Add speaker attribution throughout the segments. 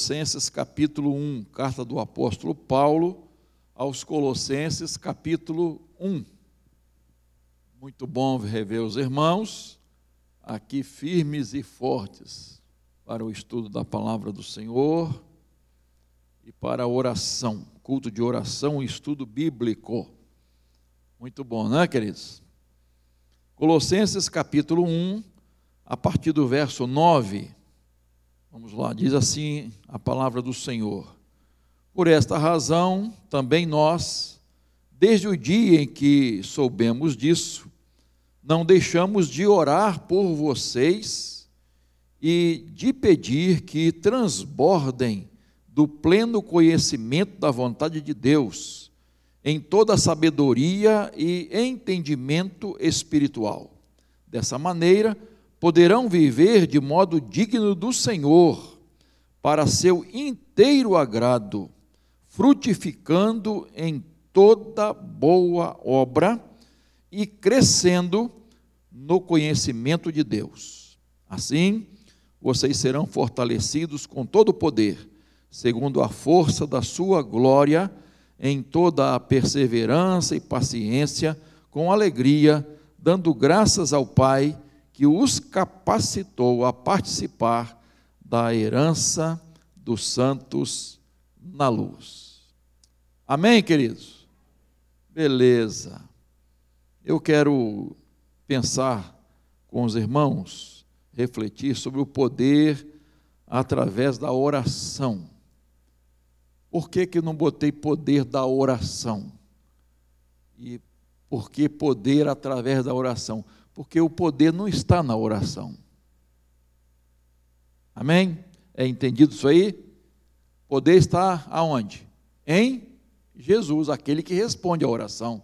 Speaker 1: Colossenses capítulo 1, carta do apóstolo Paulo aos Colossenses capítulo 1. Muito bom rever os irmãos aqui firmes e fortes para o estudo da palavra do Senhor e para a oração, culto de oração e estudo bíblico. Muito bom, né, queridos? Colossenses capítulo 1, a partir do verso 9 Vamos lá, diz assim a palavra do Senhor. Por esta razão, também nós, desde o dia em que soubemos disso, não deixamos de orar por vocês e de pedir que transbordem do pleno conhecimento da vontade de Deus, em toda sabedoria e entendimento espiritual. Dessa maneira, poderão viver de modo digno do Senhor, para seu inteiro agrado, frutificando em toda boa obra e crescendo no conhecimento de Deus. Assim, vocês serão fortalecidos com todo o poder, segundo a força da sua glória, em toda a perseverança e paciência, com alegria, dando graças ao Pai que os capacitou a participar da herança dos santos na luz. Amém, queridos? Beleza. Eu quero pensar com os irmãos, refletir sobre o poder através da oração. Por que, que não botei poder da oração? E por que poder através da oração? Porque o poder não está na oração. Amém? É entendido isso aí? Poder está aonde? Em Jesus, aquele que responde à oração.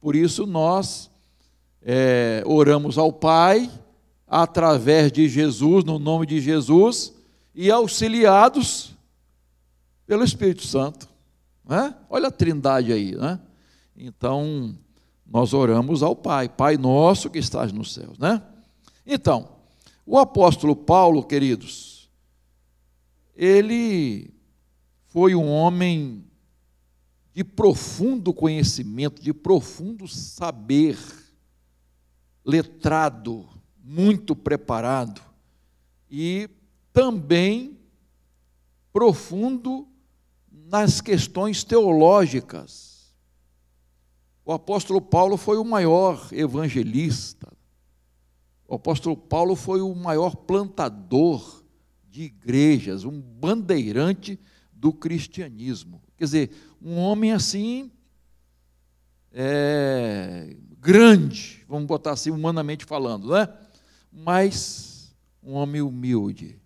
Speaker 1: Por isso nós é, oramos ao Pai através de Jesus, no nome de Jesus, e auxiliados pelo Espírito Santo. Né? Olha a trindade aí. Né? Então, nós oramos ao Pai, Pai nosso que estás nos céus, né? Então, o apóstolo Paulo, queridos, ele foi um homem de profundo conhecimento, de profundo saber, letrado, muito preparado e também profundo nas questões teológicas o apóstolo Paulo foi o maior evangelista. O apóstolo Paulo foi o maior plantador de igrejas, um bandeirante do cristianismo. Quer dizer, um homem assim, é, grande, vamos botar assim, humanamente falando, né? Mas um homem humilde,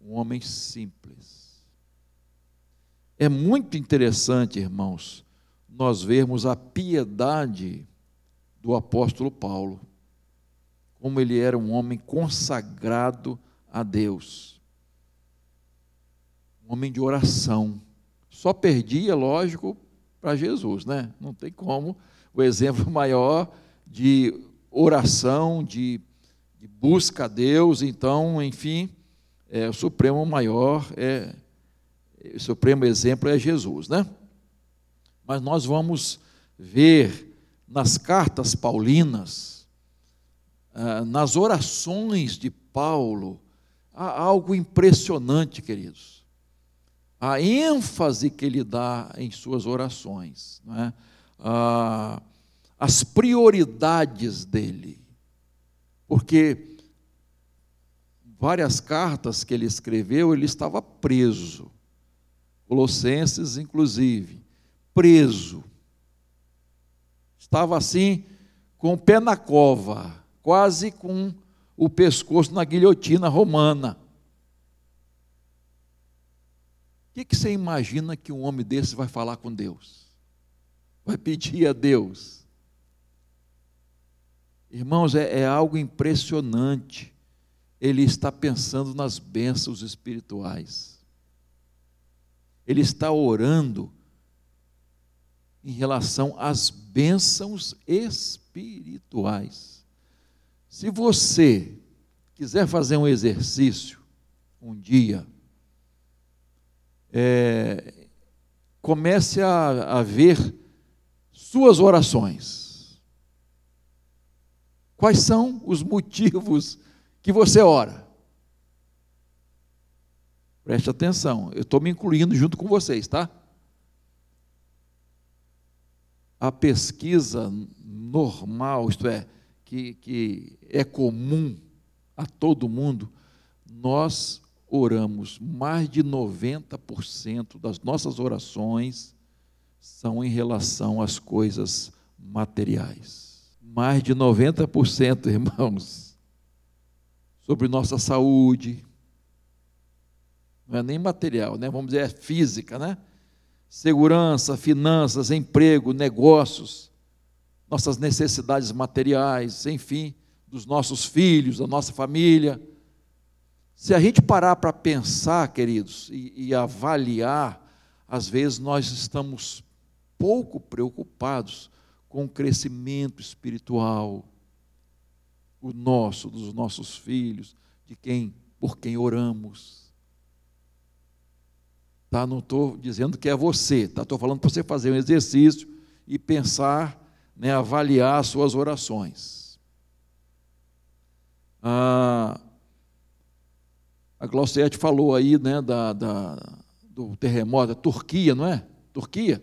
Speaker 1: um homem simples. É muito interessante, irmãos, nós vermos a piedade do apóstolo Paulo, como ele era um homem consagrado a Deus, um homem de oração. Só perdia, lógico, para Jesus, né? Não tem como. O exemplo maior de oração, de, de busca a Deus, então, enfim, é, o supremo maior é o supremo exemplo é Jesus, né? Mas nós vamos ver nas cartas paulinas, ah, nas orações de Paulo, algo impressionante, queridos. A ênfase que ele dá em suas orações, é? as prioridades dele, porque várias cartas que ele escreveu, ele estava preso, Colossenses, inclusive preso. Estava assim, com o pé na cova, quase com o pescoço na guilhotina romana. O que, que você imagina que um homem desse vai falar com Deus? Vai pedir a Deus? Irmãos, é, é algo impressionante. Ele está pensando nas bênçãos espirituais. Ele está orando em relação às bênçãos espirituais. Se você quiser fazer um exercício um dia, é, comece a, a ver suas orações. Quais são os motivos que você ora? Preste atenção, eu estou me incluindo junto com vocês, tá? A pesquisa normal, isto é, que, que é comum a todo mundo, nós oramos, mais de 90% das nossas orações são em relação às coisas materiais. Mais de 90%, irmãos, sobre nossa saúde, não é nem material, né? vamos dizer, é física, né? Segurança, finanças, emprego, negócios, nossas necessidades materiais, enfim, dos nossos filhos, da nossa família se a gente parar para pensar, queridos, e, e avaliar, às vezes nós estamos pouco preocupados com o crescimento espiritual, o nosso, dos nossos filhos, de quem, por quem oramos. Tá? Não estou dizendo que é você, tá? Estou falando para você fazer um exercício e pensar, né, avaliar as suas orações. Ah, a Glauciete falou aí né, da, da, do terremoto, da Turquia, não é? Turquia.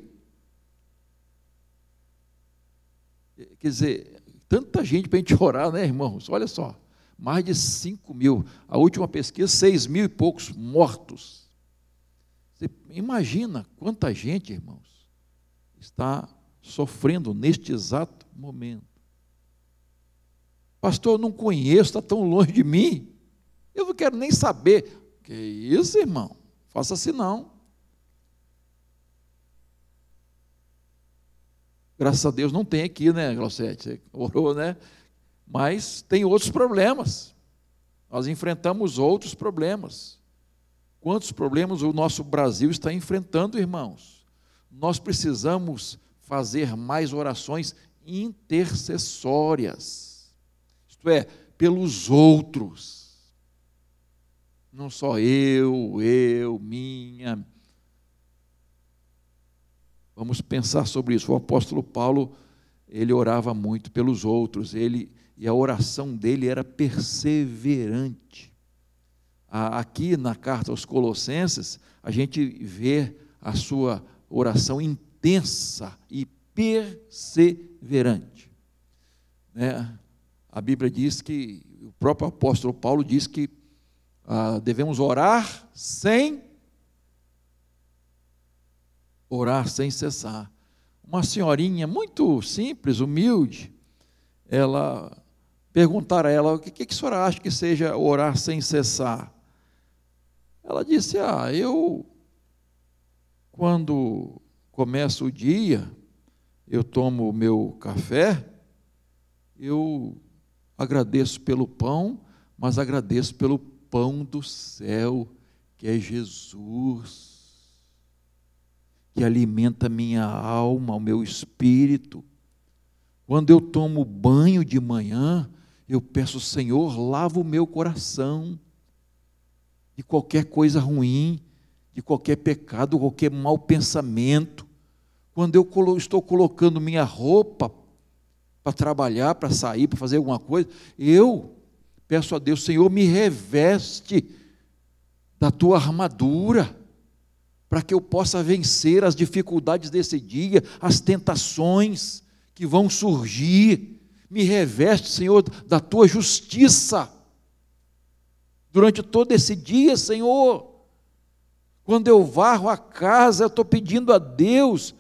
Speaker 1: Quer dizer, tanta gente para a gente orar, né, irmãos? Olha só, mais de 5 mil. A última pesquisa, 6 mil e poucos mortos. Você imagina quanta gente, irmãos, está sofrendo neste exato momento. Pastor, eu não conheço, está tão longe de mim. Eu não quero nem saber. Que isso, irmão? Faça assim não. Graças a Deus não tem aqui, né? Você orou, né? Mas tem outros problemas. Nós enfrentamos outros problemas. Quantos problemas o nosso Brasil está enfrentando, irmãos? Nós precisamos fazer mais orações intercessórias. Isto é, pelos outros não só eu, eu, minha. Vamos pensar sobre isso. O apóstolo Paulo, ele orava muito pelos outros, ele e a oração dele era perseverante. Aqui na carta aos Colossenses, a gente vê a sua oração intensa e perseverante. Né? A Bíblia diz que, o próprio apóstolo Paulo diz que ah, devemos orar sem orar sem cessar. Uma senhorinha muito simples, humilde, ela perguntaram a ela o que, que a senhora acha que seja orar sem cessar. Ela disse: Ah, eu, quando começa o dia, eu tomo o meu café, eu agradeço pelo pão, mas agradeço pelo pão do céu, que é Jesus, que alimenta minha alma, o meu espírito. Quando eu tomo banho de manhã, eu peço, Senhor, lava o meu coração de qualquer coisa ruim, de qualquer pecado, qualquer mau pensamento. Quando eu estou colocando minha roupa para trabalhar, para sair, para fazer alguma coisa, eu Peço a Deus, Senhor, me reveste da tua armadura, para que eu possa vencer as dificuldades desse dia, as tentações que vão surgir. Me reveste, Senhor, da tua justiça. Durante todo esse dia, Senhor, quando eu varro a casa, eu estou pedindo a Deus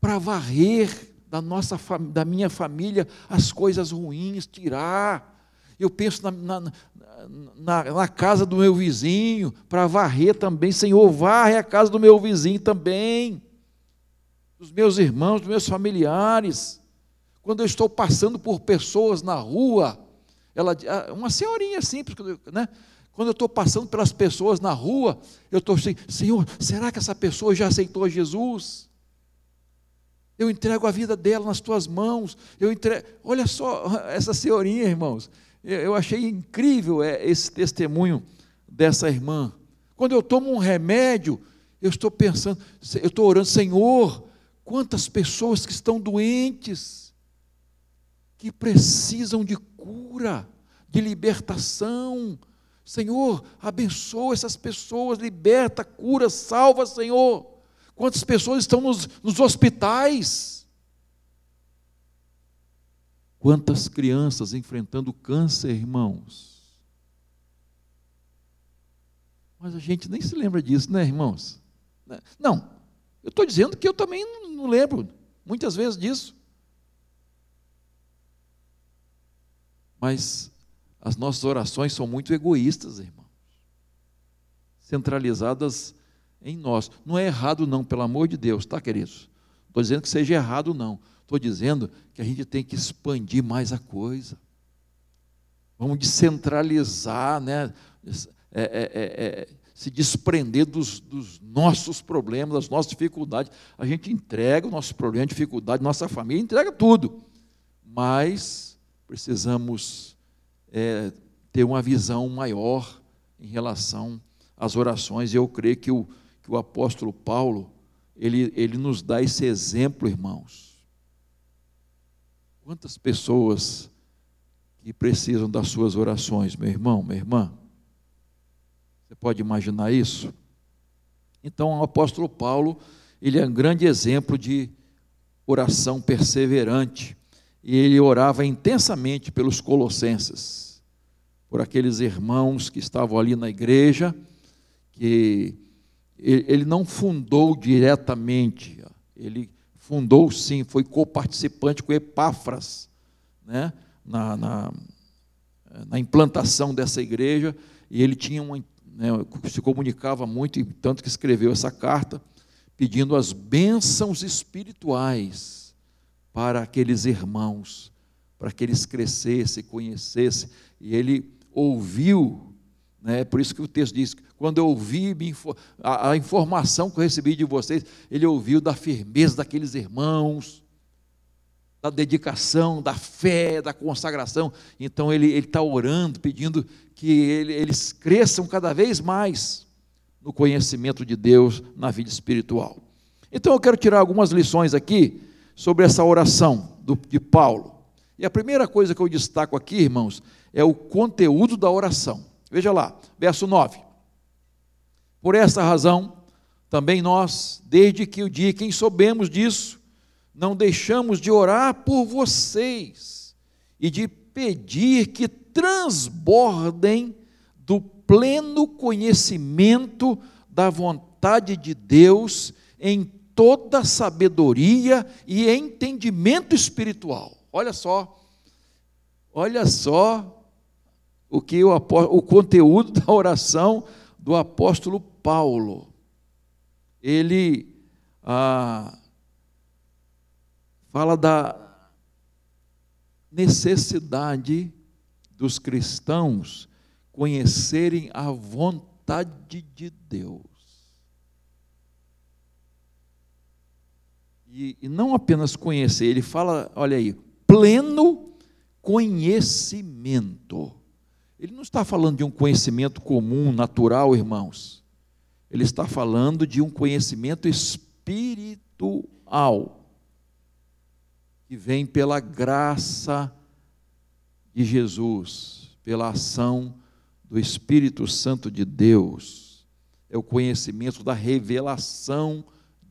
Speaker 1: para varrer da, nossa, da minha família as coisas ruins, tirar. Eu penso na, na, na, na casa do meu vizinho, para varrer também. Senhor, varre a casa do meu vizinho também, dos meus irmãos, dos meus familiares. Quando eu estou passando por pessoas na rua, ela, ah, uma senhorinha simples, né? Quando eu estou passando pelas pessoas na rua, eu estou assim, Senhor, será que essa pessoa já aceitou Jesus? Eu entrego a vida dela nas tuas mãos. Eu entrego. Olha só essa senhorinha, irmãos. Eu achei incrível é, esse testemunho dessa irmã. Quando eu tomo um remédio, eu estou pensando, eu estou orando, Senhor, quantas pessoas que estão doentes, que precisam de cura, de libertação. Senhor, abençoa essas pessoas, liberta, cura, salva, Senhor. Quantas pessoas estão nos, nos hospitais? Quantas crianças enfrentando câncer, irmãos? Mas a gente nem se lembra disso, né, irmãos? Não, eu estou dizendo que eu também não lembro muitas vezes disso. Mas as nossas orações são muito egoístas, irmãos. Centralizadas em nós. Não é errado, não, pelo amor de Deus, tá, queridos? Estou dizendo que seja errado, não. Estou dizendo que a gente tem que expandir mais a coisa. Vamos descentralizar, né? É, é, é, é, se desprender dos, dos, nossos problemas, das nossas dificuldades. A gente entrega o nosso problema, dificuldade, nossa família, entrega tudo. Mas precisamos é, ter uma visão maior em relação às orações. E eu creio que o, que o apóstolo Paulo, ele, ele nos dá esse exemplo, irmãos. Quantas pessoas que precisam das suas orações, meu irmão, minha irmã? Você pode imaginar isso? Então, o apóstolo Paulo, ele é um grande exemplo de oração perseverante. E ele orava intensamente pelos colossenses, por aqueles irmãos que estavam ali na igreja, que ele não fundou diretamente, ele fundou sim, foi coparticipante com Epáfras, né, na, na, na, implantação dessa igreja, e ele tinha uma, né, se comunicava muito, e tanto que escreveu essa carta, pedindo as bênçãos espirituais para aqueles irmãos, para que eles crescessem, conhecessem, e ele ouviu né? Por isso que o texto diz: quando eu ouvi a, informação que eu recebi de vocês, ele ouviu da firmeza daqueles irmãos, da dedicação, da fé, da consagração. Então ele está orando, pedindo que ele, eles cresçam cada vez mais no conhecimento de Deus na vida espiritual. Então eu quero tirar algumas lições aqui sobre essa oração de Paulo. E a primeira coisa que eu destaco aqui, irmãos, é o conteúdo da oração. Veja lá, verso 9. Por essa razão, também nós, desde que o dia que soubemos disso, não deixamos de orar por vocês e de pedir que transbordem do pleno conhecimento da vontade de Deus em toda sabedoria e entendimento espiritual. Olha só, olha só o que o, o conteúdo da oração do apóstolo Paulo. Ele ah, fala da necessidade dos cristãos conhecerem a vontade de Deus. E, e, não apenas conhecer, ele fala, olha aí, pleno conhecimento. Ele não está falando de um conhecimento comum, natural, irmãos. Ele está falando de um conhecimento espiritual, que vem pela graça de Jesus, pela ação do Espírito Santo de Deus. É o conhecimento da revelação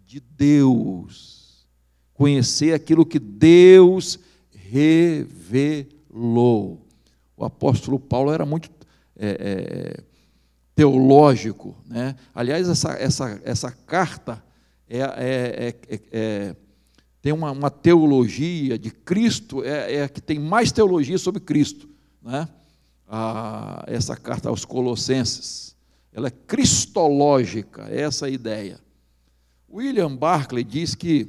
Speaker 1: de Deus. Conhecer aquilo que Deus revelou. O apóstolo Paulo era muito é, é, teológico. Né? Aliás, essa, essa, essa carta é, é, é, é tem uma, uma, teologia de Cristo, é, a que tem mais teologia sobre Cristo. Né? A, essa carta aos Colossenses. Ela é cristológica, essa é a ideia. William Barclay diz que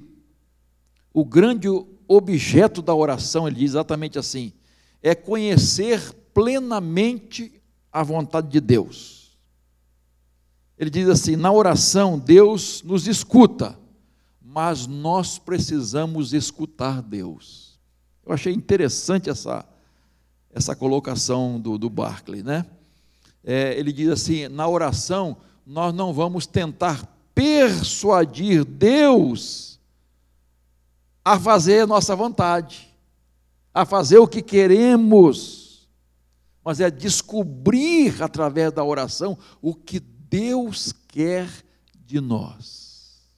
Speaker 1: o grande objeto da oração, ele diz exatamente assim: é conhecer plenamente a vontade de Deus. Ele diz assim: na oração, Deus nos escuta, mas nós precisamos escutar Deus. Eu achei interessante essa, essa colocação do, do Barclay, né? É, ele diz assim: na oração, nós não vamos tentar persuadir Deus a fazer a nossa vontade, a fazer o que queremos, mas é descobrir através da oração o que Deus quer de nós.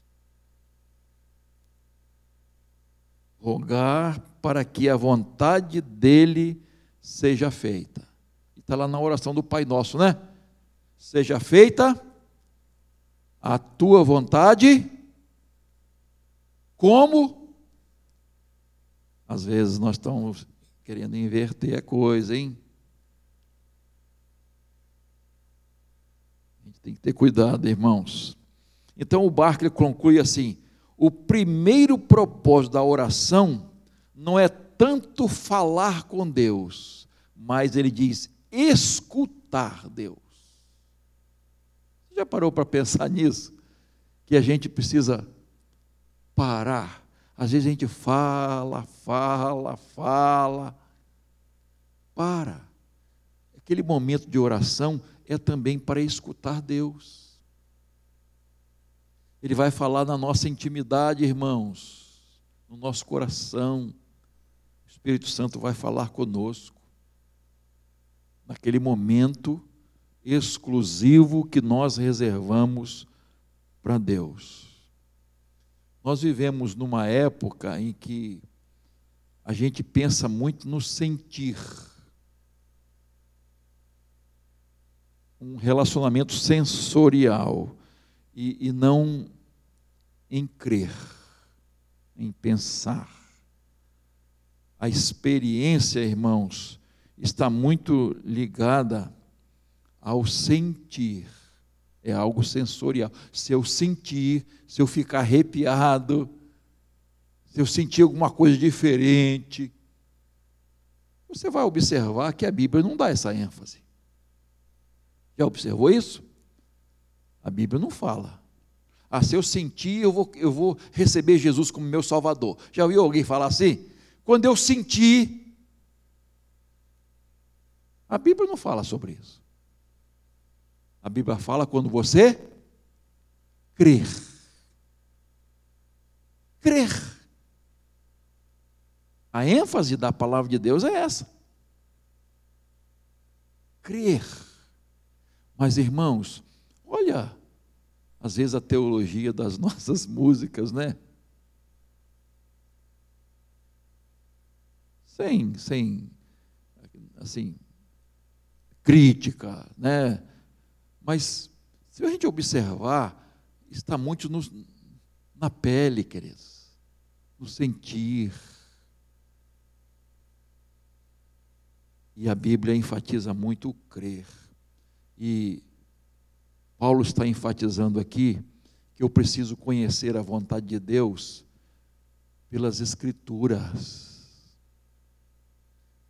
Speaker 1: Rogar para que a vontade dele seja feita. Está lá na oração do Pai Nosso, né? Seja feita a tua vontade, como? Às vezes nós estamos querendo inverter a coisa, hein? A gente tem que ter cuidado, irmãos. Então o Barclay conclui assim: o primeiro propósito da oração não é tanto falar com Deus, mas ele diz escutar Deus. Já parou para pensar nisso? Que a gente precisa parar. Às vezes a gente fala, fala, fala. Para. Aquele momento de oração é também para escutar Deus. Ele vai falar na nossa intimidade, irmãos, no nosso coração. O Espírito Santo vai falar conosco naquele momento exclusivo que nós reservamos para Deus. Nós vivemos numa época em que a gente pensa muito no sentir. Um relacionamento sensorial e, e não em crer, em pensar. A experiência, irmãos, está muito ligada ao sentir. É algo sensorial. Se eu sentir, se eu ficar arrepiado, se eu sentir alguma coisa diferente, você vai observar que a Bíblia não dá essa ênfase. Já observou isso? A Bíblia não fala. Ah, se eu sentir, eu vou, eu vou receber Jesus como meu Salvador. Já ouviu alguém falar assim? Quando eu sentir, a Bíblia não fala sobre isso. A Bíblia fala quando você crer. Crer. A ênfase da palavra de Deus é essa. Crer. Mas, irmãos, olha, às vezes a teologia das nossas músicas, né? Sem, sem, assim, crítica, né? Mas se a gente observar, está muito no, na pele, queridos, no sentir. E a Bíblia enfatiza muito o crer. E Paulo está enfatizando aqui que eu preciso conhecer a vontade de Deus pelas Escrituras,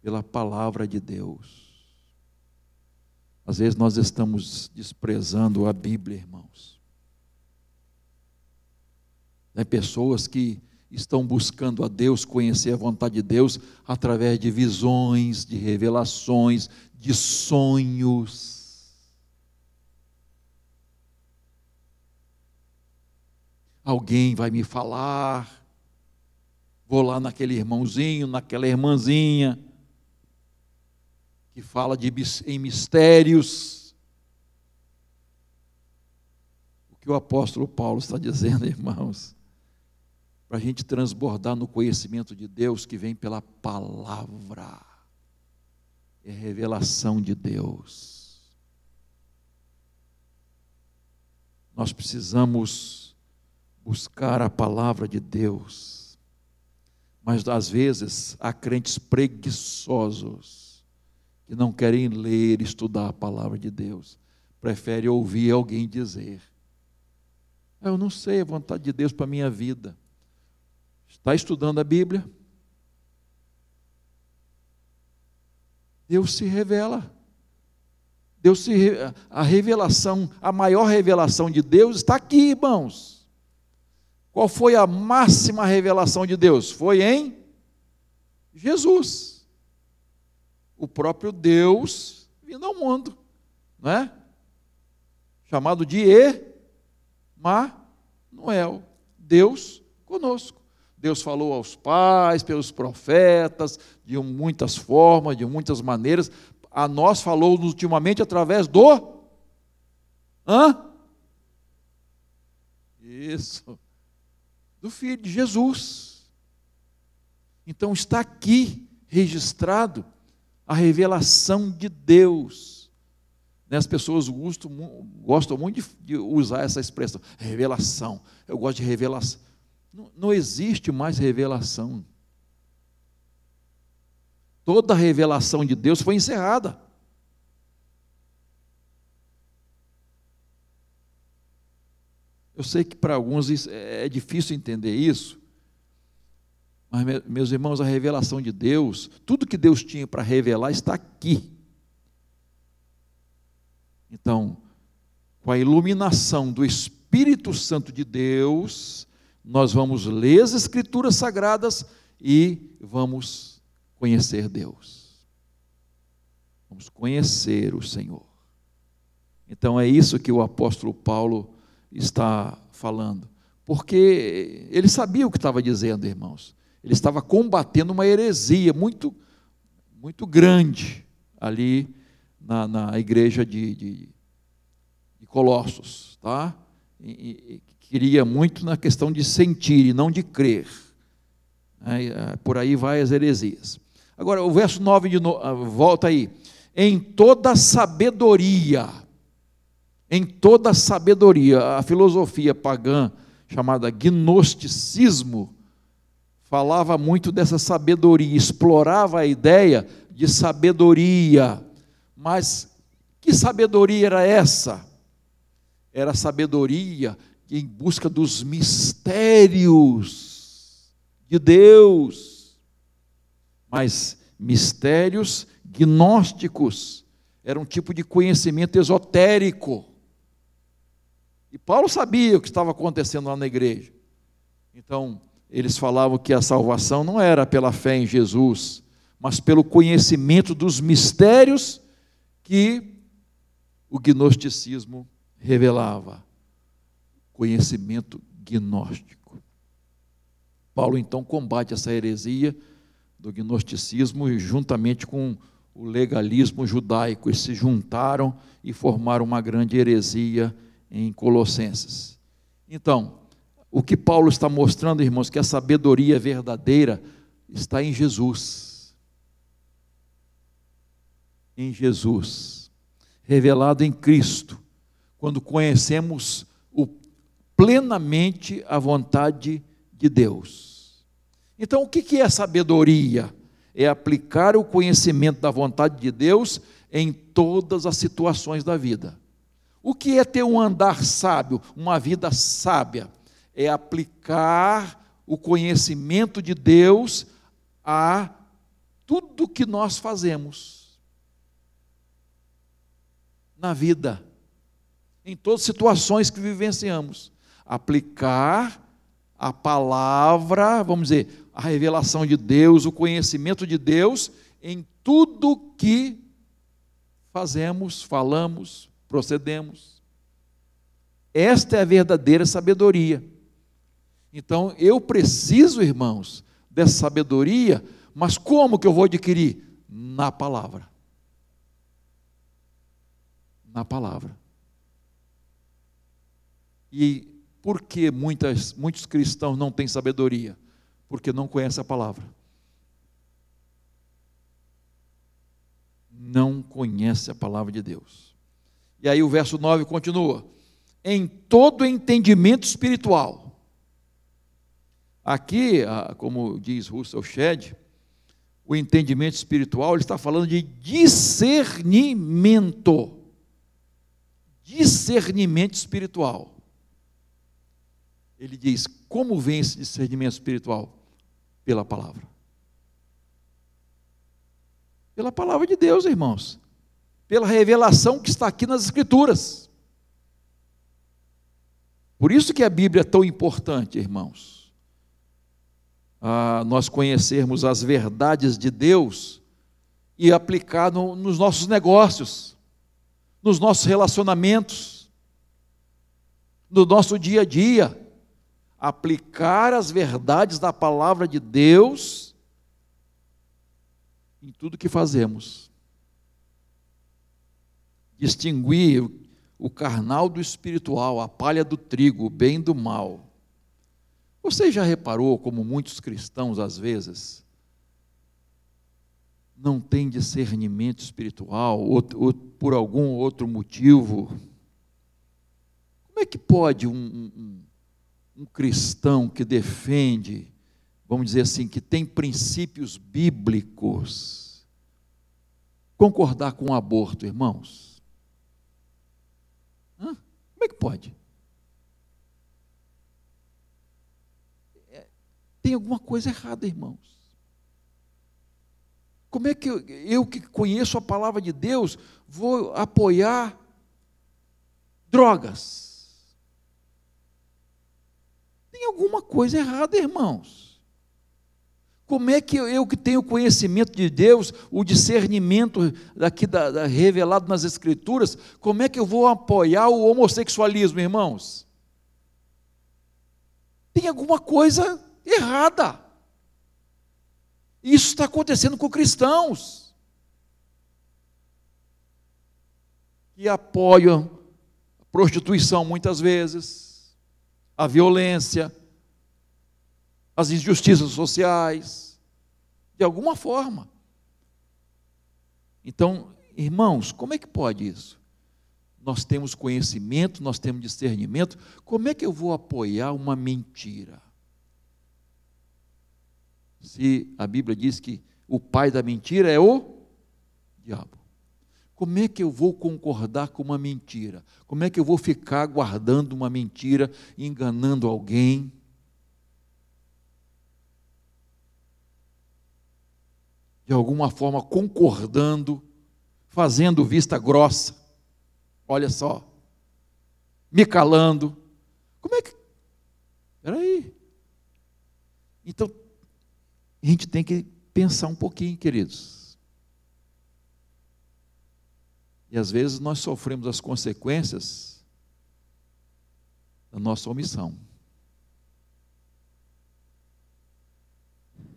Speaker 1: pela palavra de Deus. Às vezes nós estamos desprezando a Bíblia, irmãos. Tem pessoas que estão buscando a Deus, conhecer a vontade de Deus através de visões, de revelações, de sonhos. Alguém vai me falar, vou lá naquele irmãozinho, naquela irmãzinha que fala de, em mistérios. O que o apóstolo Paulo está dizendo, irmãos, para a gente transbordar no conhecimento de Deus que vem pela palavra, é revelação de Deus. Nós precisamos buscar a palavra de Deus, mas às vezes há crentes preguiçosos que não querem ler, estudar a palavra de Deus, preferem ouvir alguém dizer. Eu não sei a vontade de Deus para a minha vida. Está estudando a Bíblia? Deus se revela. Deus se a revelação, a maior revelação de Deus está aqui, irmãos. Qual foi a máxima revelação de Deus? Foi em Jesus o próprio Deus vindo ao mundo, não é? chamado de Emanuel, Deus conosco. Deus falou aos pais, pelos profetas, de muitas formas, de muitas maneiras. A nós falou ultimamente através do. Hã? Isso. Do Filho de Jesus. Então está aqui registrado a revelação de Deus. Né, as pessoas gostam, gostam muito de usar essa expressão, revelação. Eu gosto de revelação. Não, existe mais revelação. Toda a revelação de Deus foi encerrada. Eu sei que para alguns é, é difícil entender isso, mas, meus irmãos, a revelação de Deus, tudo que Deus tinha para revelar está aqui. Então, com a iluminação do Espírito Santo de Deus, nós vamos ler as Escrituras Sagradas e vamos conhecer Deus. Vamos conhecer o Senhor. Então é isso que o apóstolo Paulo está falando. Porque ele sabia o que estava dizendo, irmãos. Ele estava combatendo uma heresia muito, muito grande ali na, na igreja de, de, de Colossos. Tá? E, queria muito na questão de sentir e não de crer. É, por aí vai as heresias. Agora, o verso 9 de novo, ah, volta aí. Em toda sabedoria, em toda sabedoria, a filosofia pagã chamada gnosticismo falava muito dessa sabedoria, explorava a ideia de sabedoria. Mas que sabedoria era essa? Era sabedoria em busca dos mistérios de Deus, mas mistérios gnósticos, era um tipo de conhecimento esotérico. E Paulo sabia o que estava acontecendo lá na igreja. Então, eles falavam que a salvação não era pela fé em Jesus, mas pelo conhecimento dos mistérios que o gnosticismo revelava conhecimento gnóstico. Paulo então combate essa heresia do gnosticismo e juntamente com o legalismo judaico, eles se juntaram e formaram uma grande heresia em Colossenses. Então, o que Paulo está mostrando, irmãos, que a sabedoria verdadeira está em Jesus. Em Jesus, revelado em Cristo. Quando conhecemos plenamente a vontade de Deus. Então, o que é sabedoria? É aplicar o conhecimento da vontade de Deus em todas as situações da vida. O que é ter um andar sábio, uma vida sábia? É aplicar o conhecimento de Deus a tudo que nós fazemos na vida, em todas as situações que vivenciamos aplicar a palavra, vamos dizer, a revelação de Deus, o conhecimento de Deus em tudo que fazemos, falamos, procedemos. Esta é a verdadeira sabedoria. Então, eu preciso, irmãos, dessa sabedoria, mas como que eu vou adquirir? Na palavra. Na palavra. E por que muitas, muitos cristãos não têm sabedoria? Porque não conhecem a palavra. Não conhece a palavra de Deus. E aí o verso 9 continua: em todo entendimento espiritual. Aqui, como diz Russell Shedd, o entendimento espiritual, ele está falando de discernimento. Discernimento espiritual ele diz: como vem esse discernimento espiritual? Pela palavra. Pela palavra de Deus, irmãos. Pela revelação que está aqui nas Escrituras. Por isso que a Bíblia é tão importante, irmãos. Nós conhecermos as verdades de Deus e aplicar no, nos nossos negócios, nos nossos relacionamentos no nosso dia a dia. Aplicar as verdades da palavra de Deus em tudo que fazemos. Distinguir o carnal do espiritual, a palha do trigo, o bem do mal. Você já reparou como muitos cristãos, às vezes, não têm discernimento espiritual, ou, ou por algum outro motivo? Como é que pode um, um, um cristão que defende, vamos dizer assim, que tem princípios bíblicos, concordar com o aborto, irmãos? Hã? Como é que pode? Tem alguma coisa errada, irmãos. Como é que eu, eu, que conheço a palavra de Deus vou apoiar drogas? Tem alguma coisa errada, irmãos. Como é que eu, eu que tenho conhecimento de Deus, o discernimento daqui da, da, revelado nas Escrituras, como é que eu vou apoiar o homossexualismo, irmãos? Tem alguma coisa errada. Isso está acontecendo com cristãos que apoiam a prostituição muitas vezes, a violência, as injustiças sociais, de alguma forma. Então, irmãos, como é que pode isso? Nós temos conhecimento, nós temos discernimento, como é que eu vou apoiar uma mentira? Se a Bíblia diz que o pai da mentira é o diabo. Como é que eu vou concordar com uma mentira? Como é que eu vou ficar guardando uma mentira, enganando alguém? De alguma forma concordando, fazendo vista grossa. Olha só. Me calando. Como é que. Espera aí. Então, a gente tem que pensar um pouquinho, queridos. E às vezes nós sofremos as consequências da nossa omissão.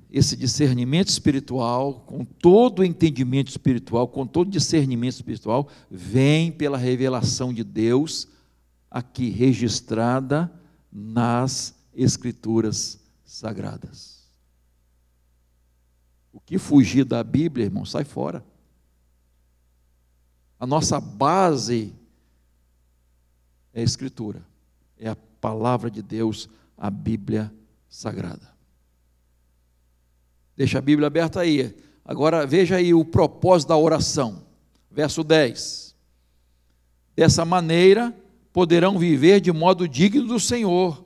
Speaker 1: Esse discernimento espiritual, com todo o entendimento espiritual, com todo o discernimento espiritual, vem pela revelação de Deus aqui registrada nas Escrituras Sagradas. O que fugir da Bíblia, irmão, sai fora. A nossa base é a Escritura, é a palavra de Deus, a Bíblia Sagrada. Deixa a Bíblia aberta aí. Agora veja aí o propósito da oração. Verso 10. Dessa maneira poderão viver de modo digno do Senhor,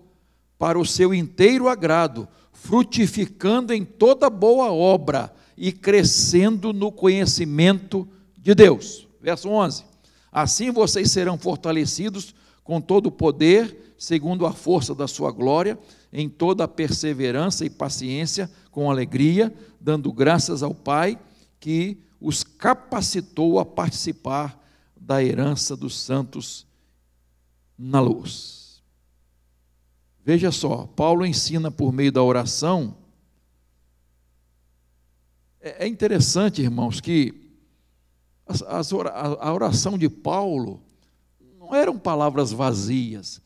Speaker 1: para o seu inteiro agrado frutificando em toda boa obra e crescendo no conhecimento de Deus. Verso 11: Assim vocês serão fortalecidos com todo o poder, segundo a força da sua glória, em toda a perseverança e paciência, com alegria, dando graças ao Pai que os capacitou a participar da herança dos santos na luz. Veja só, Paulo ensina por meio da oração. É, é interessante, irmãos, que a oração de Paulo não eram palavras vazias,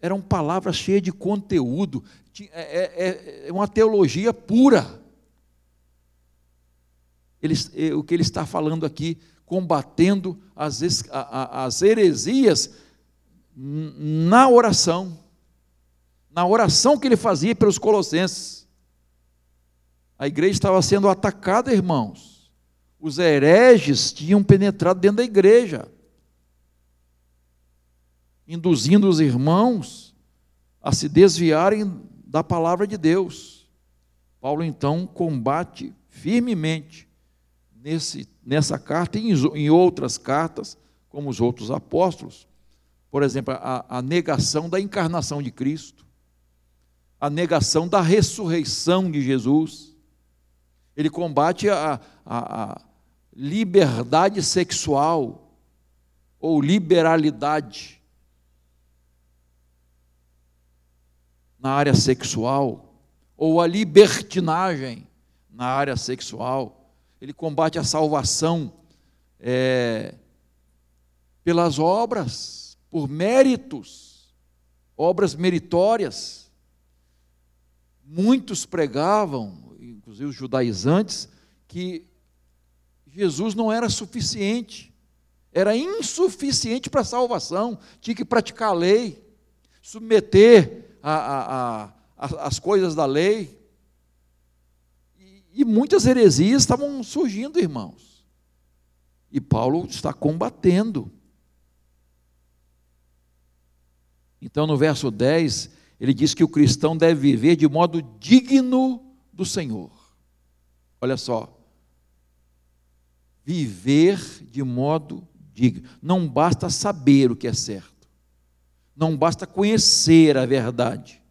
Speaker 1: eram palavras cheias de conteúdo, é, é, é uma teologia pura. Ele, o que ele está falando aqui, combatendo as, as heresias na oração na oração que ele fazia pelos colossenses. A igreja estava sendo atacada, irmãos. Os hereges tinham penetrado dentro da igreja, induzindo os irmãos a se desviarem da palavra de Deus. Paulo então combate firmemente nesse, nessa carta e em outras cartas, como os outros apóstolos, por exemplo, a, a negação da encarnação de Cristo a negação da ressurreição de Jesus. Ele combate a, a, a liberdade sexual ou liberalidade. na área sexual, ou a libertinagem na área sexual. Ele combate a salvação é, pelas obras, por méritos, obras meritórias. Muitos pregavam, inclusive os judaizantes, que Jesus não era suficiente, era insuficiente para a salvação, tinha que praticar a lei, submeter a, a, a, as coisas da lei. E, e muitas heresias estavam surgindo, irmãos. E Paulo está combatendo. Então, no verso 10, ele diz que o cristão deve viver de modo digno do Senhor. Olha só. Viver de modo digno. Não basta saber o que é certo. Não basta conhecer a verdade.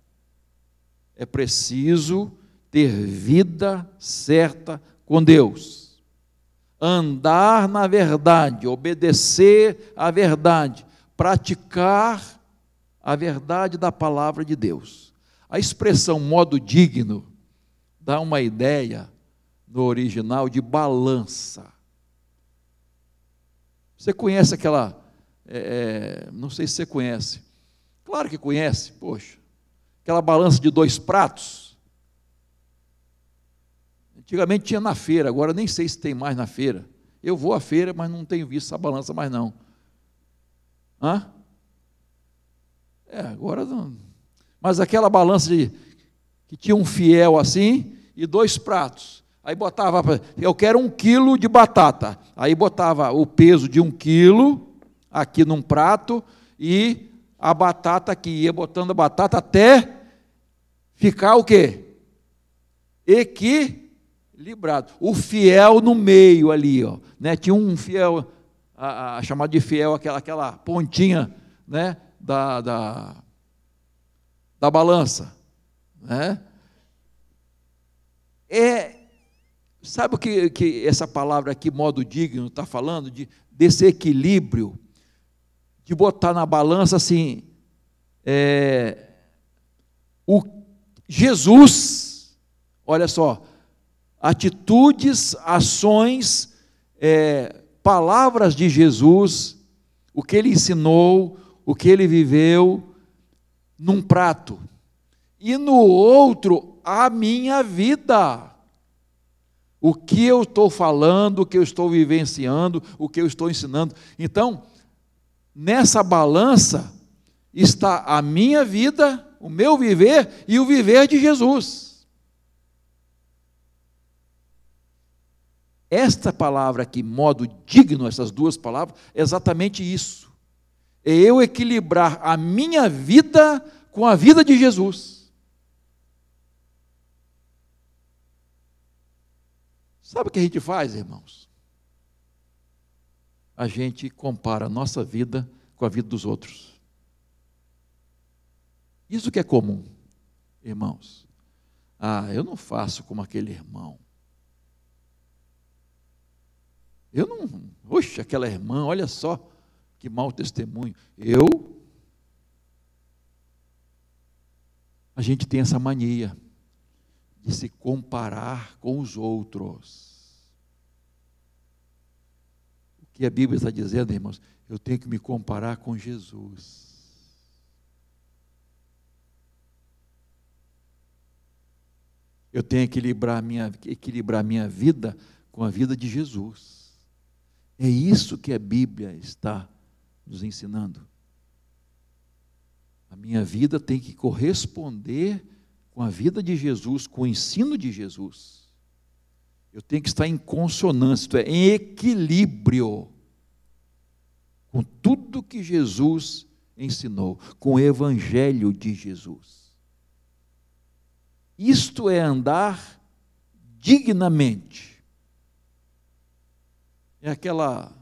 Speaker 1: É preciso ter vida certa com Deus. Andar na verdade, obedecer à verdade, praticar a verdade da palavra de Deus. A expressão modo digno dá uma ideia no original de balança. Você conhece aquela. É, é, não sei se você conhece. Claro que conhece, poxa. Aquela balança de dois pratos. Antigamente tinha na feira, agora nem sei se tem mais na feira. Eu vou à feira, mas não tenho visto essa balança mais não. Hã? É, agora não. Mas aquela balança de, que tinha um fiel assim e dois pratos. Aí botava, eu quero um quilo de batata. Aí botava o peso de um quilo aqui num prato e a batata que ia botando a batata até ficar o quê? Equilibrado. O fiel no meio ali, ó. Né? Tinha um fiel, a, a chamada de fiel, aquela, aquela pontinha, né? Da, da, da balança. Né? É, sabe o que, que essa palavra aqui, modo digno, está falando? De, desse equilíbrio, de botar na balança assim, é, o Jesus, olha só, atitudes, ações, é, palavras de Jesus, o que ele ensinou, o que ele viveu num prato, e no outro, a minha vida. O que eu estou falando, o que eu estou vivenciando, o que eu estou ensinando. Então, nessa balança está a minha vida, o meu viver e o viver de Jesus. Esta palavra aqui, modo digno, essas duas palavras, é exatamente isso é eu equilibrar a minha vida com a vida de Jesus. Sabe o que a gente faz, irmãos? A gente compara a nossa vida com a vida dos outros. Isso que é comum, irmãos. Ah, eu não faço como aquele irmão. Eu não. Oxe, aquela irmã, olha só que mau testemunho. Eu. A gente tem essa mania de se comparar com os outros. O que a Bíblia está dizendo, irmãos? Eu tenho que me comparar com Jesus. Eu tenho que equilibrar minha, equilibrar minha vida com a vida de Jesus. É isso que a Bíblia está nos ensinando. A minha vida tem que corresponder com a vida de Jesus, com o ensino de Jesus. Eu tenho que estar em consonância, isto é, em equilíbrio com tudo que Jesus ensinou, com o evangelho de Jesus. Isto é andar dignamente. É aquela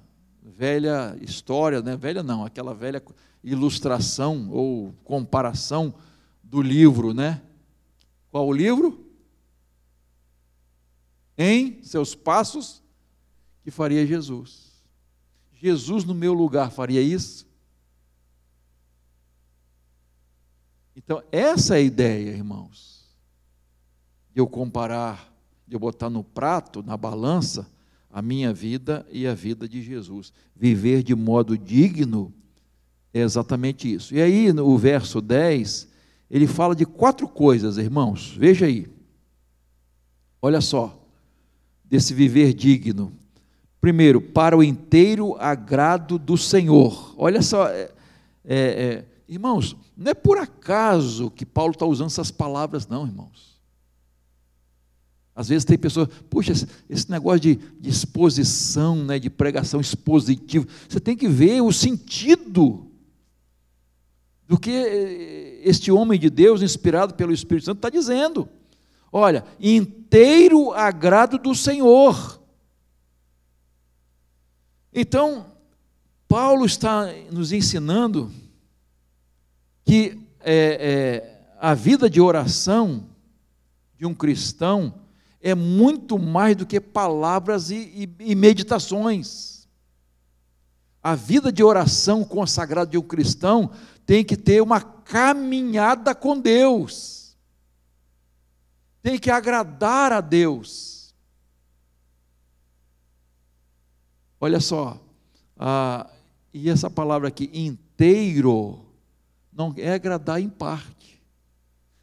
Speaker 1: velha história, né? velha não, aquela velha ilustração ou comparação do livro, né? Qual o livro? Em seus passos que faria Jesus. Jesus no meu lugar faria isso? Então, essa é a ideia, irmãos, de eu comparar, de eu botar no prato, na balança, a minha vida e a vida de Jesus. Viver de modo digno é exatamente isso. E aí, no verso 10, ele fala de quatro coisas, irmãos. Veja aí. Olha só, desse viver digno. Primeiro, para o inteiro agrado do Senhor. Olha só, é, é, é, irmãos, não é por acaso que Paulo está usando essas palavras, não, irmãos. Às vezes tem pessoas, puxa, esse negócio de, de exposição, né, de pregação expositiva, você tem que ver o sentido do que eh, este homem de Deus, inspirado pelo Espírito Santo, está dizendo. Olha, inteiro agrado do Senhor. Então, Paulo está nos ensinando que é, é, a vida de oração de um cristão é muito mais do que palavras e, e, e meditações. A vida de oração consagrada de um cristão tem que ter uma caminhada com Deus, tem que agradar a Deus. Olha só, ah, e essa palavra aqui, inteiro, não é agradar em parte,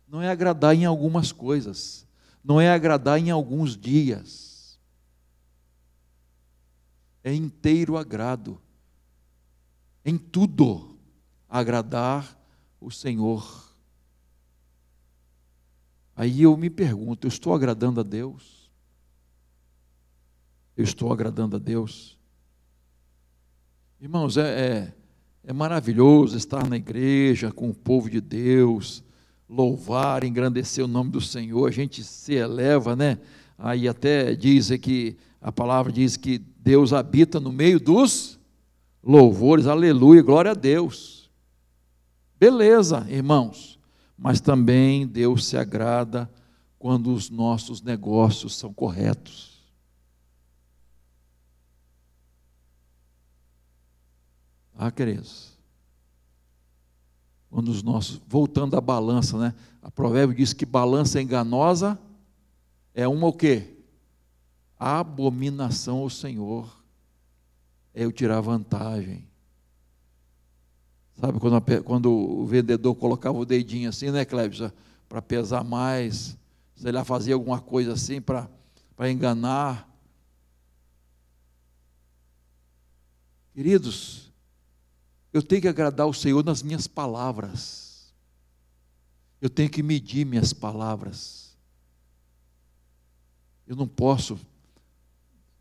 Speaker 1: não é agradar em algumas coisas, não é agradar em alguns dias, é inteiro agrado, em tudo, agradar o Senhor. Aí eu me pergunto, eu estou agradando a Deus? Eu estou agradando a Deus? Irmãos, é, é, é, maravilhoso estar na igreja com o povo de Deus, louvar, engrandecer o nome do Senhor, a gente se eleva, né? Aí até diz que a palavra diz que Deus habita no meio dos louvores, aleluia, glória a Deus. Beleza, irmãos, mas também Deus se agrada quando os nossos negócios são corretos. Ah, queridos. Quando os nossos, voltando à balança, né? A provérbio diz que balança enganosa é uma o quê? Abominação ao Senhor. É eu tirar vantagem. Sabe quando, a, quando o vendedor colocava o dedinho assim, né, Cleves? Para pesar mais. Se ele fazia alguma coisa assim para enganar. Queridos, eu tenho que agradar o Senhor nas minhas palavras. Eu tenho que medir minhas palavras. Eu não posso,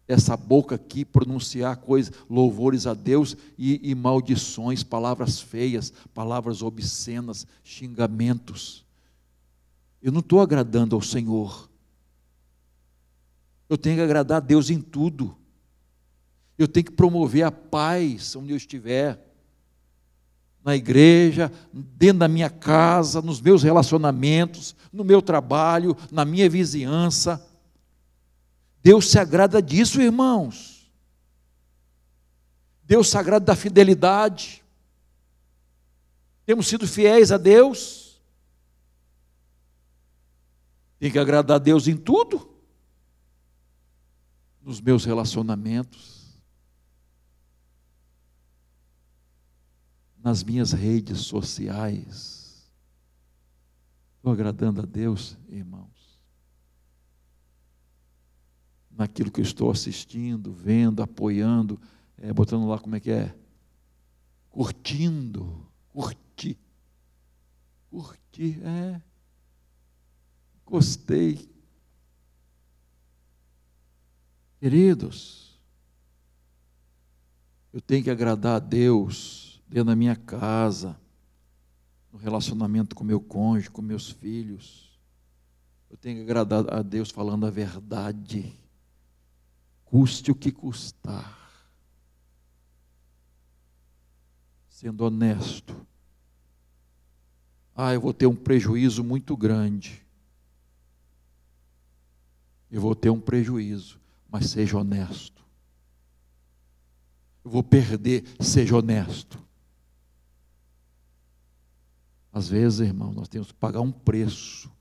Speaker 1: essa boca aqui, pronunciar coisas, louvores a Deus e, e maldições, palavras feias, palavras obscenas, xingamentos. Eu não estou agradando ao Senhor. Eu tenho que agradar a Deus em tudo. Eu tenho que promover a paz onde eu estiver na igreja, dentro da minha casa, nos meus relacionamentos, no meu trabalho, na minha vizinhança. Deus se agrada disso, irmãos. Deus se agrada da fidelidade. Temos sido fiéis a Deus. Tem que agradar a Deus em tudo. Nos meus relacionamentos nas minhas redes sociais. Estou agradando a Deus, irmãos. Naquilo que eu estou assistindo, vendo, apoiando, é, botando lá como é que é? Curtindo, curtir. Curtir, é. Gostei. Queridos, eu tenho que agradar a Deus dentro da minha casa, no relacionamento com meu cônjuge, com meus filhos. Eu tenho que agradar a Deus falando a verdade, custe o que custar, sendo honesto. Ah, eu vou ter um prejuízo muito grande. Eu vou ter um prejuízo, mas seja honesto. Eu vou perder, seja honesto. Às vezes, irmão, nós temos que pagar um preço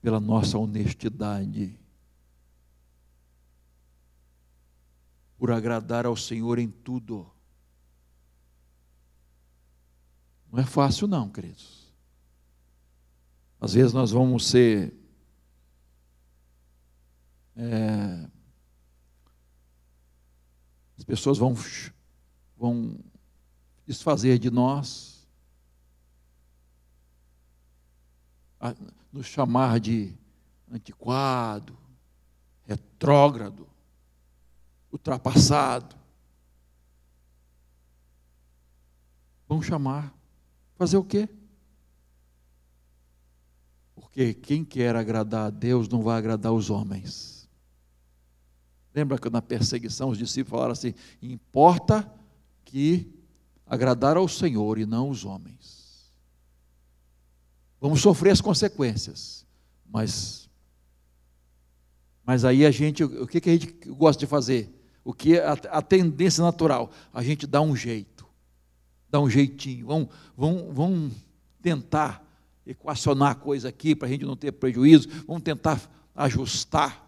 Speaker 1: pela nossa honestidade. Por agradar ao Senhor em tudo. Não é fácil, não, queridos. Às vezes nós vamos ser. É, as pessoas vão, vão desfazer de nós, nos chamar de antiquado, retrógrado, ultrapassado. Vão chamar. Fazer o quê? Porque quem quer agradar a Deus não vai agradar os homens. Lembra que na perseguição os discípulos falaram assim: importa que agradar ao Senhor e não os homens. Vamos sofrer as consequências, mas mas aí a gente, o que, que a gente gosta de fazer? O que é a, a tendência natural? A gente dá um jeito, dá um jeitinho, vão, vão, vão tentar equacionar a coisa aqui para a gente não ter prejuízo, vamos tentar ajustar.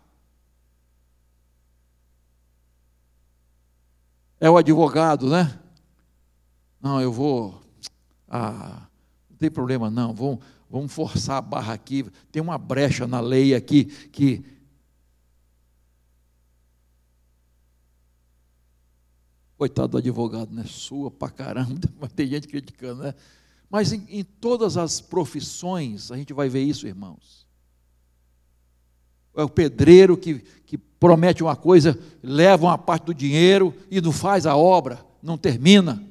Speaker 1: É o advogado, né? Não, eu vou. Ah, não tem problema, não. Vamos, vamos forçar a barra aqui. Tem uma brecha na lei aqui que. Coitado do advogado, né? Sua pra caramba, mas tem gente criticando, né? Mas em, em todas as profissões a gente vai ver isso, irmãos. É o pedreiro que, que promete uma coisa, leva uma parte do dinheiro e não faz a obra, não termina.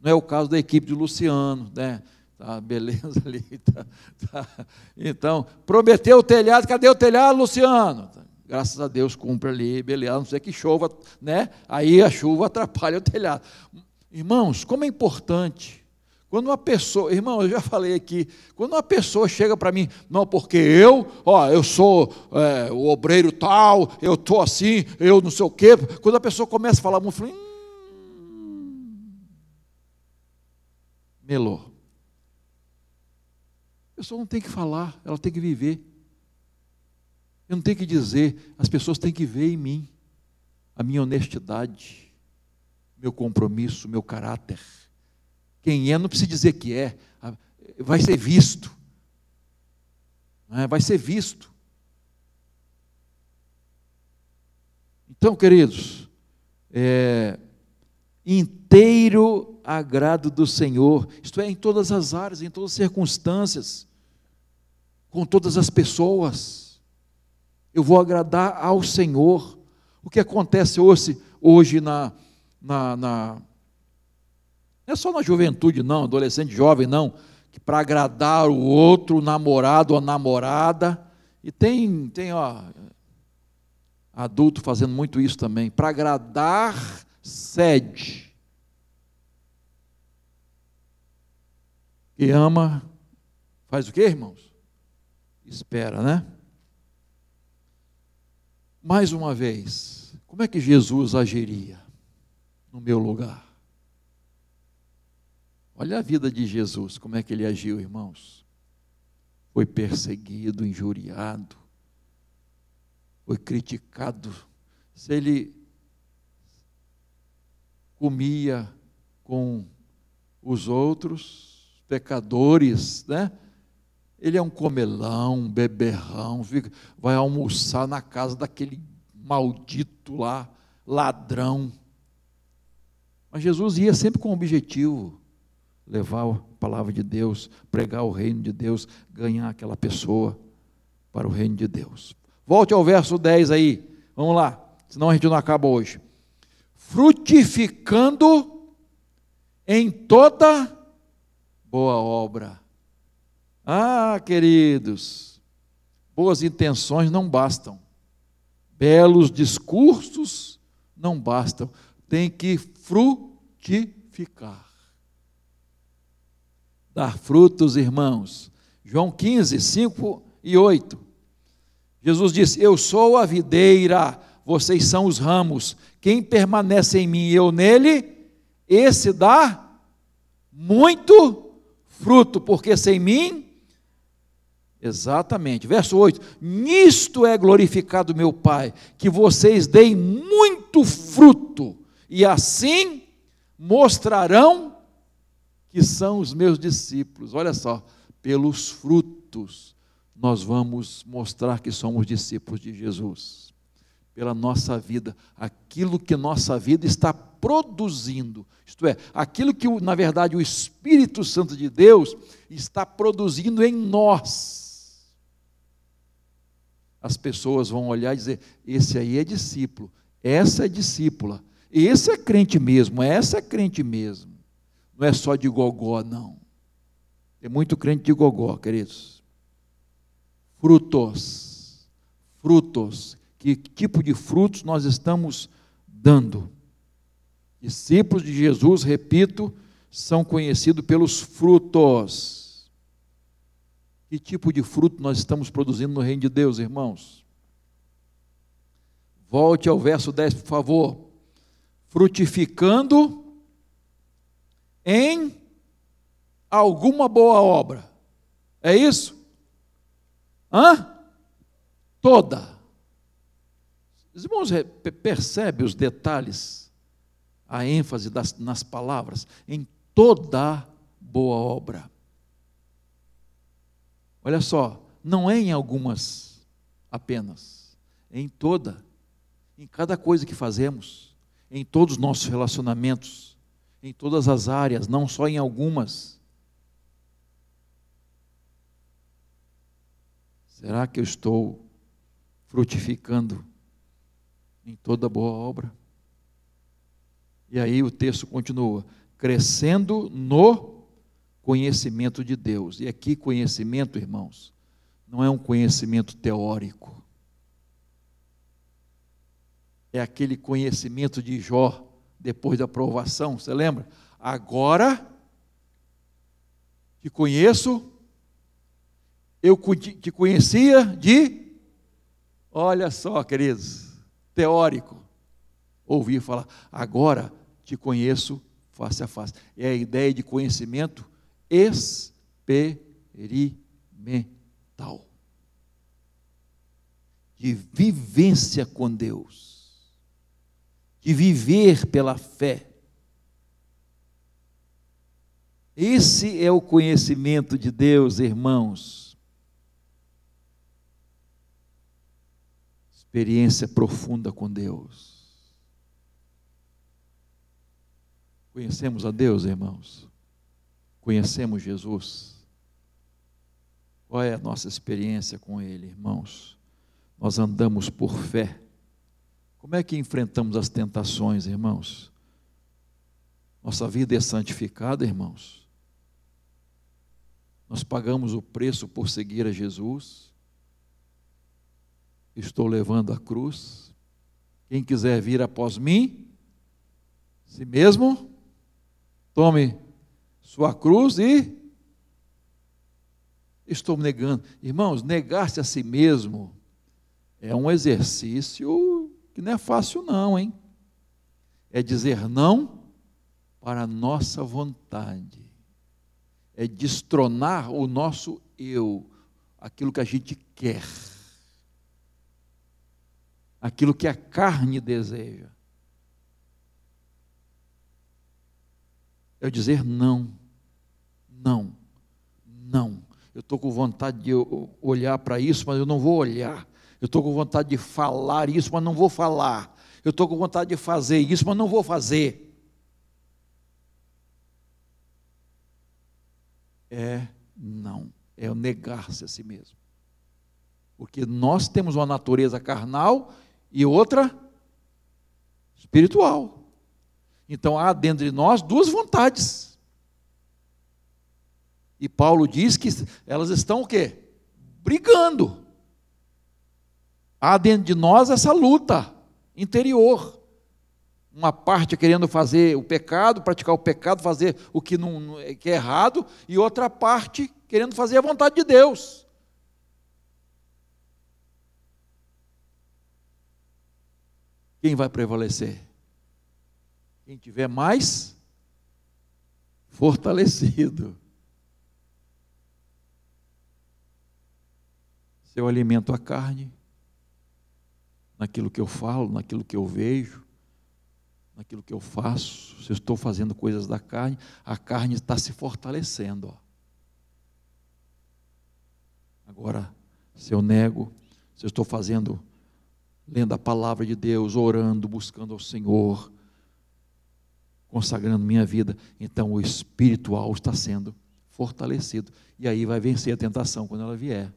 Speaker 1: Não é o caso da equipe de Luciano, né? Tá, beleza ali. Tá, tá. Então, prometeu o telhado, cadê o telhado, Luciano? Graças a Deus cumpre ali, beleza, não ser que chova, né? Aí a chuva atrapalha o telhado. Irmãos, como é importante quando uma pessoa, irmão, eu já falei aqui, quando uma pessoa chega para mim, não, porque eu, ó, eu sou é, o obreiro tal, eu estou assim, eu não sei o quê. Quando a pessoa começa a falar muito, hum, melô. Pessoa não tem que falar, ela tem que viver. Eu não tenho que dizer, as pessoas têm que ver em mim a minha honestidade, meu compromisso, meu caráter. Quem é não precisa dizer que é, vai ser visto. É? Vai ser visto. Então, queridos, é, inteiro agrado do Senhor, isto é, em todas as áreas, em todas as circunstâncias, com todas as pessoas, eu vou agradar ao Senhor. O que acontece hoje, hoje na, na, na não é só na juventude, não, adolescente jovem, não, que para agradar o outro, o namorado ou a namorada, e tem, tem ó, adulto fazendo muito isso também, para agradar, cede. Que ama, faz o que, irmãos? Espera, né? Mais uma vez, como é que Jesus agiria no meu lugar? Olha a vida de Jesus, como é que ele agiu, irmãos. Foi perseguido, injuriado, foi criticado. Se ele comia com os outros pecadores, né? Ele é um comelão, um beberrão, vai almoçar na casa daquele maldito lá, ladrão. Mas Jesus ia sempre com um objetivo: levar a palavra de Deus, pregar o reino de Deus, ganhar aquela pessoa para o reino de Deus. Volte ao verso 10 aí, vamos lá, senão a gente não acaba hoje. Frutificando em toda boa obra. Ah, queridos, boas intenções não bastam, belos discursos não bastam, tem que frutificar dar frutos, irmãos. João 15, 5 e 8. Jesus disse: Eu sou a videira, vocês são os ramos. Quem permanece em mim e eu nele, esse dá muito fruto, porque sem mim. Exatamente. Verso 8: Nisto é glorificado meu Pai, que vocês deem muito fruto, e assim mostrarão que são os meus discípulos. Olha só, pelos frutos nós vamos mostrar que somos discípulos de Jesus pela nossa vida, aquilo que nossa vida está produzindo, isto é, aquilo que, na verdade, o Espírito Santo de Deus está produzindo em nós. As pessoas vão olhar e dizer: esse aí é discípulo, essa é discípula, esse é crente mesmo, essa é crente mesmo. Não é só de gogó, não. Tem muito crente de gogó, queridos. Frutos, frutos que tipo de frutos nós estamos dando. Discípulos de Jesus, repito, são conhecidos pelos frutos. Que tipo de fruto nós estamos produzindo no reino de Deus, irmãos? Volte ao verso 10, por favor. Frutificando em alguma boa obra. É isso? Hã? Toda. Os irmãos percebem os detalhes, a ênfase das, nas palavras, em toda boa obra. Olha só, não é em algumas apenas, é em toda, em cada coisa que fazemos, em todos os nossos relacionamentos, em todas as áreas, não só em algumas. Será que eu estou frutificando em toda boa obra. E aí o texto continua: crescendo no conhecimento de Deus. E aqui, conhecimento, irmãos, não é um conhecimento teórico. É aquele conhecimento de Jó depois da aprovação, você lembra? Agora te conheço, eu te conhecia de. Olha só, queridos teórico. Ouvir falar, agora te conheço face a face. É a ideia de conhecimento experimental. De vivência com Deus. De viver pela fé. Esse é o conhecimento de Deus, irmãos. experiência profunda com Deus. Conhecemos a Deus, irmãos? Conhecemos Jesus? Qual é a nossa experiência com Ele, irmãos? Nós andamos por fé. Como é que enfrentamos as tentações, irmãos? Nossa vida é santificada, irmãos. Nós pagamos o preço por seguir a Jesus estou levando a cruz. Quem quiser vir após mim, si mesmo, tome sua cruz e estou negando. Irmãos, negar-se a si mesmo é um exercício que não é fácil, não, hein? É dizer não para a nossa vontade, é destronar o nosso eu, aquilo que a gente quer aquilo que a carne deseja. É dizer não, não, não. Eu estou com vontade de olhar para isso, mas eu não vou olhar. Eu estou com vontade de falar isso, mas não vou falar. Eu estou com vontade de fazer isso, mas não vou fazer. É não, é o negar-se a si mesmo. Porque nós temos uma natureza carnal e outra espiritual. Então há dentro de nós duas vontades. E Paulo diz que elas estão o quê? Brigando. Há dentro de nós essa luta interior. Uma parte querendo fazer o pecado, praticar o pecado, fazer o que, não, que é errado, e outra parte querendo fazer a vontade de Deus. Quem vai prevalecer? Quem tiver mais fortalecido. Se eu alimento a carne, naquilo que eu falo, naquilo que eu vejo, naquilo que eu faço, se eu estou fazendo coisas da carne, a carne está se fortalecendo. Ó. Agora, se eu nego, se eu estou fazendo, lendo a palavra de Deus, orando, buscando ao Senhor, consagrando minha vida, então o espiritual está sendo fortalecido. E aí vai vencer a tentação quando ela vier.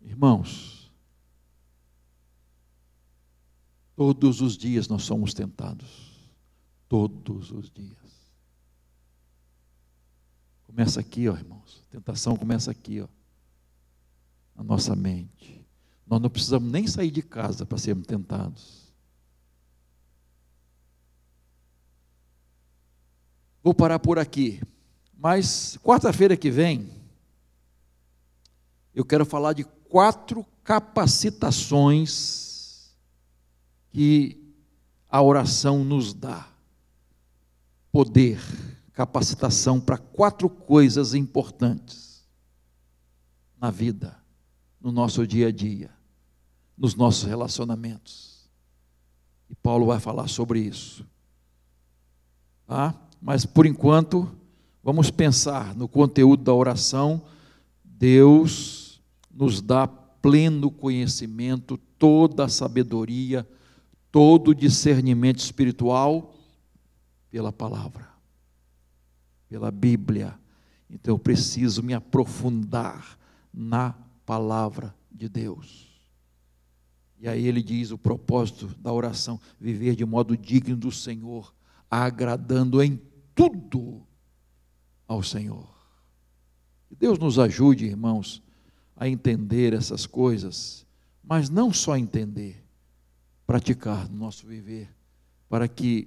Speaker 1: Irmãos, todos os dias nós somos tentados. Todos os dias. Começa aqui, ó, irmãos. A tentação começa aqui, ó. Na nossa mente. Nós não precisamos nem sair de casa para sermos tentados. Vou parar por aqui. Mas quarta-feira que vem, eu quero falar de quatro capacitações que a oração nos dá. Poder, capacitação para quatro coisas importantes na vida, no nosso dia a dia, nos nossos relacionamentos. E Paulo vai falar sobre isso. Tá? Mas por enquanto, vamos pensar no conteúdo da oração. Deus nos dá pleno conhecimento, toda a sabedoria, todo o discernimento espiritual pela palavra, pela Bíblia. Então eu preciso me aprofundar na palavra de Deus. E aí ele diz o propósito da oração: viver de modo digno do Senhor, agradando em tudo ao Senhor. Que Deus nos ajude, irmãos a entender essas coisas, mas não só entender, praticar no nosso viver, para que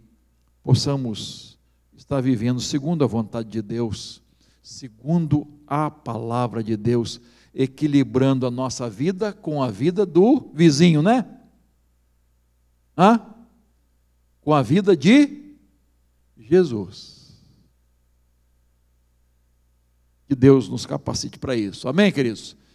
Speaker 1: possamos estar vivendo segundo a vontade de Deus, segundo a palavra de Deus, equilibrando a nossa vida com a vida do vizinho, né? Hã? Com a vida de Jesus. Que Deus nos capacite para isso. Amém, queridos?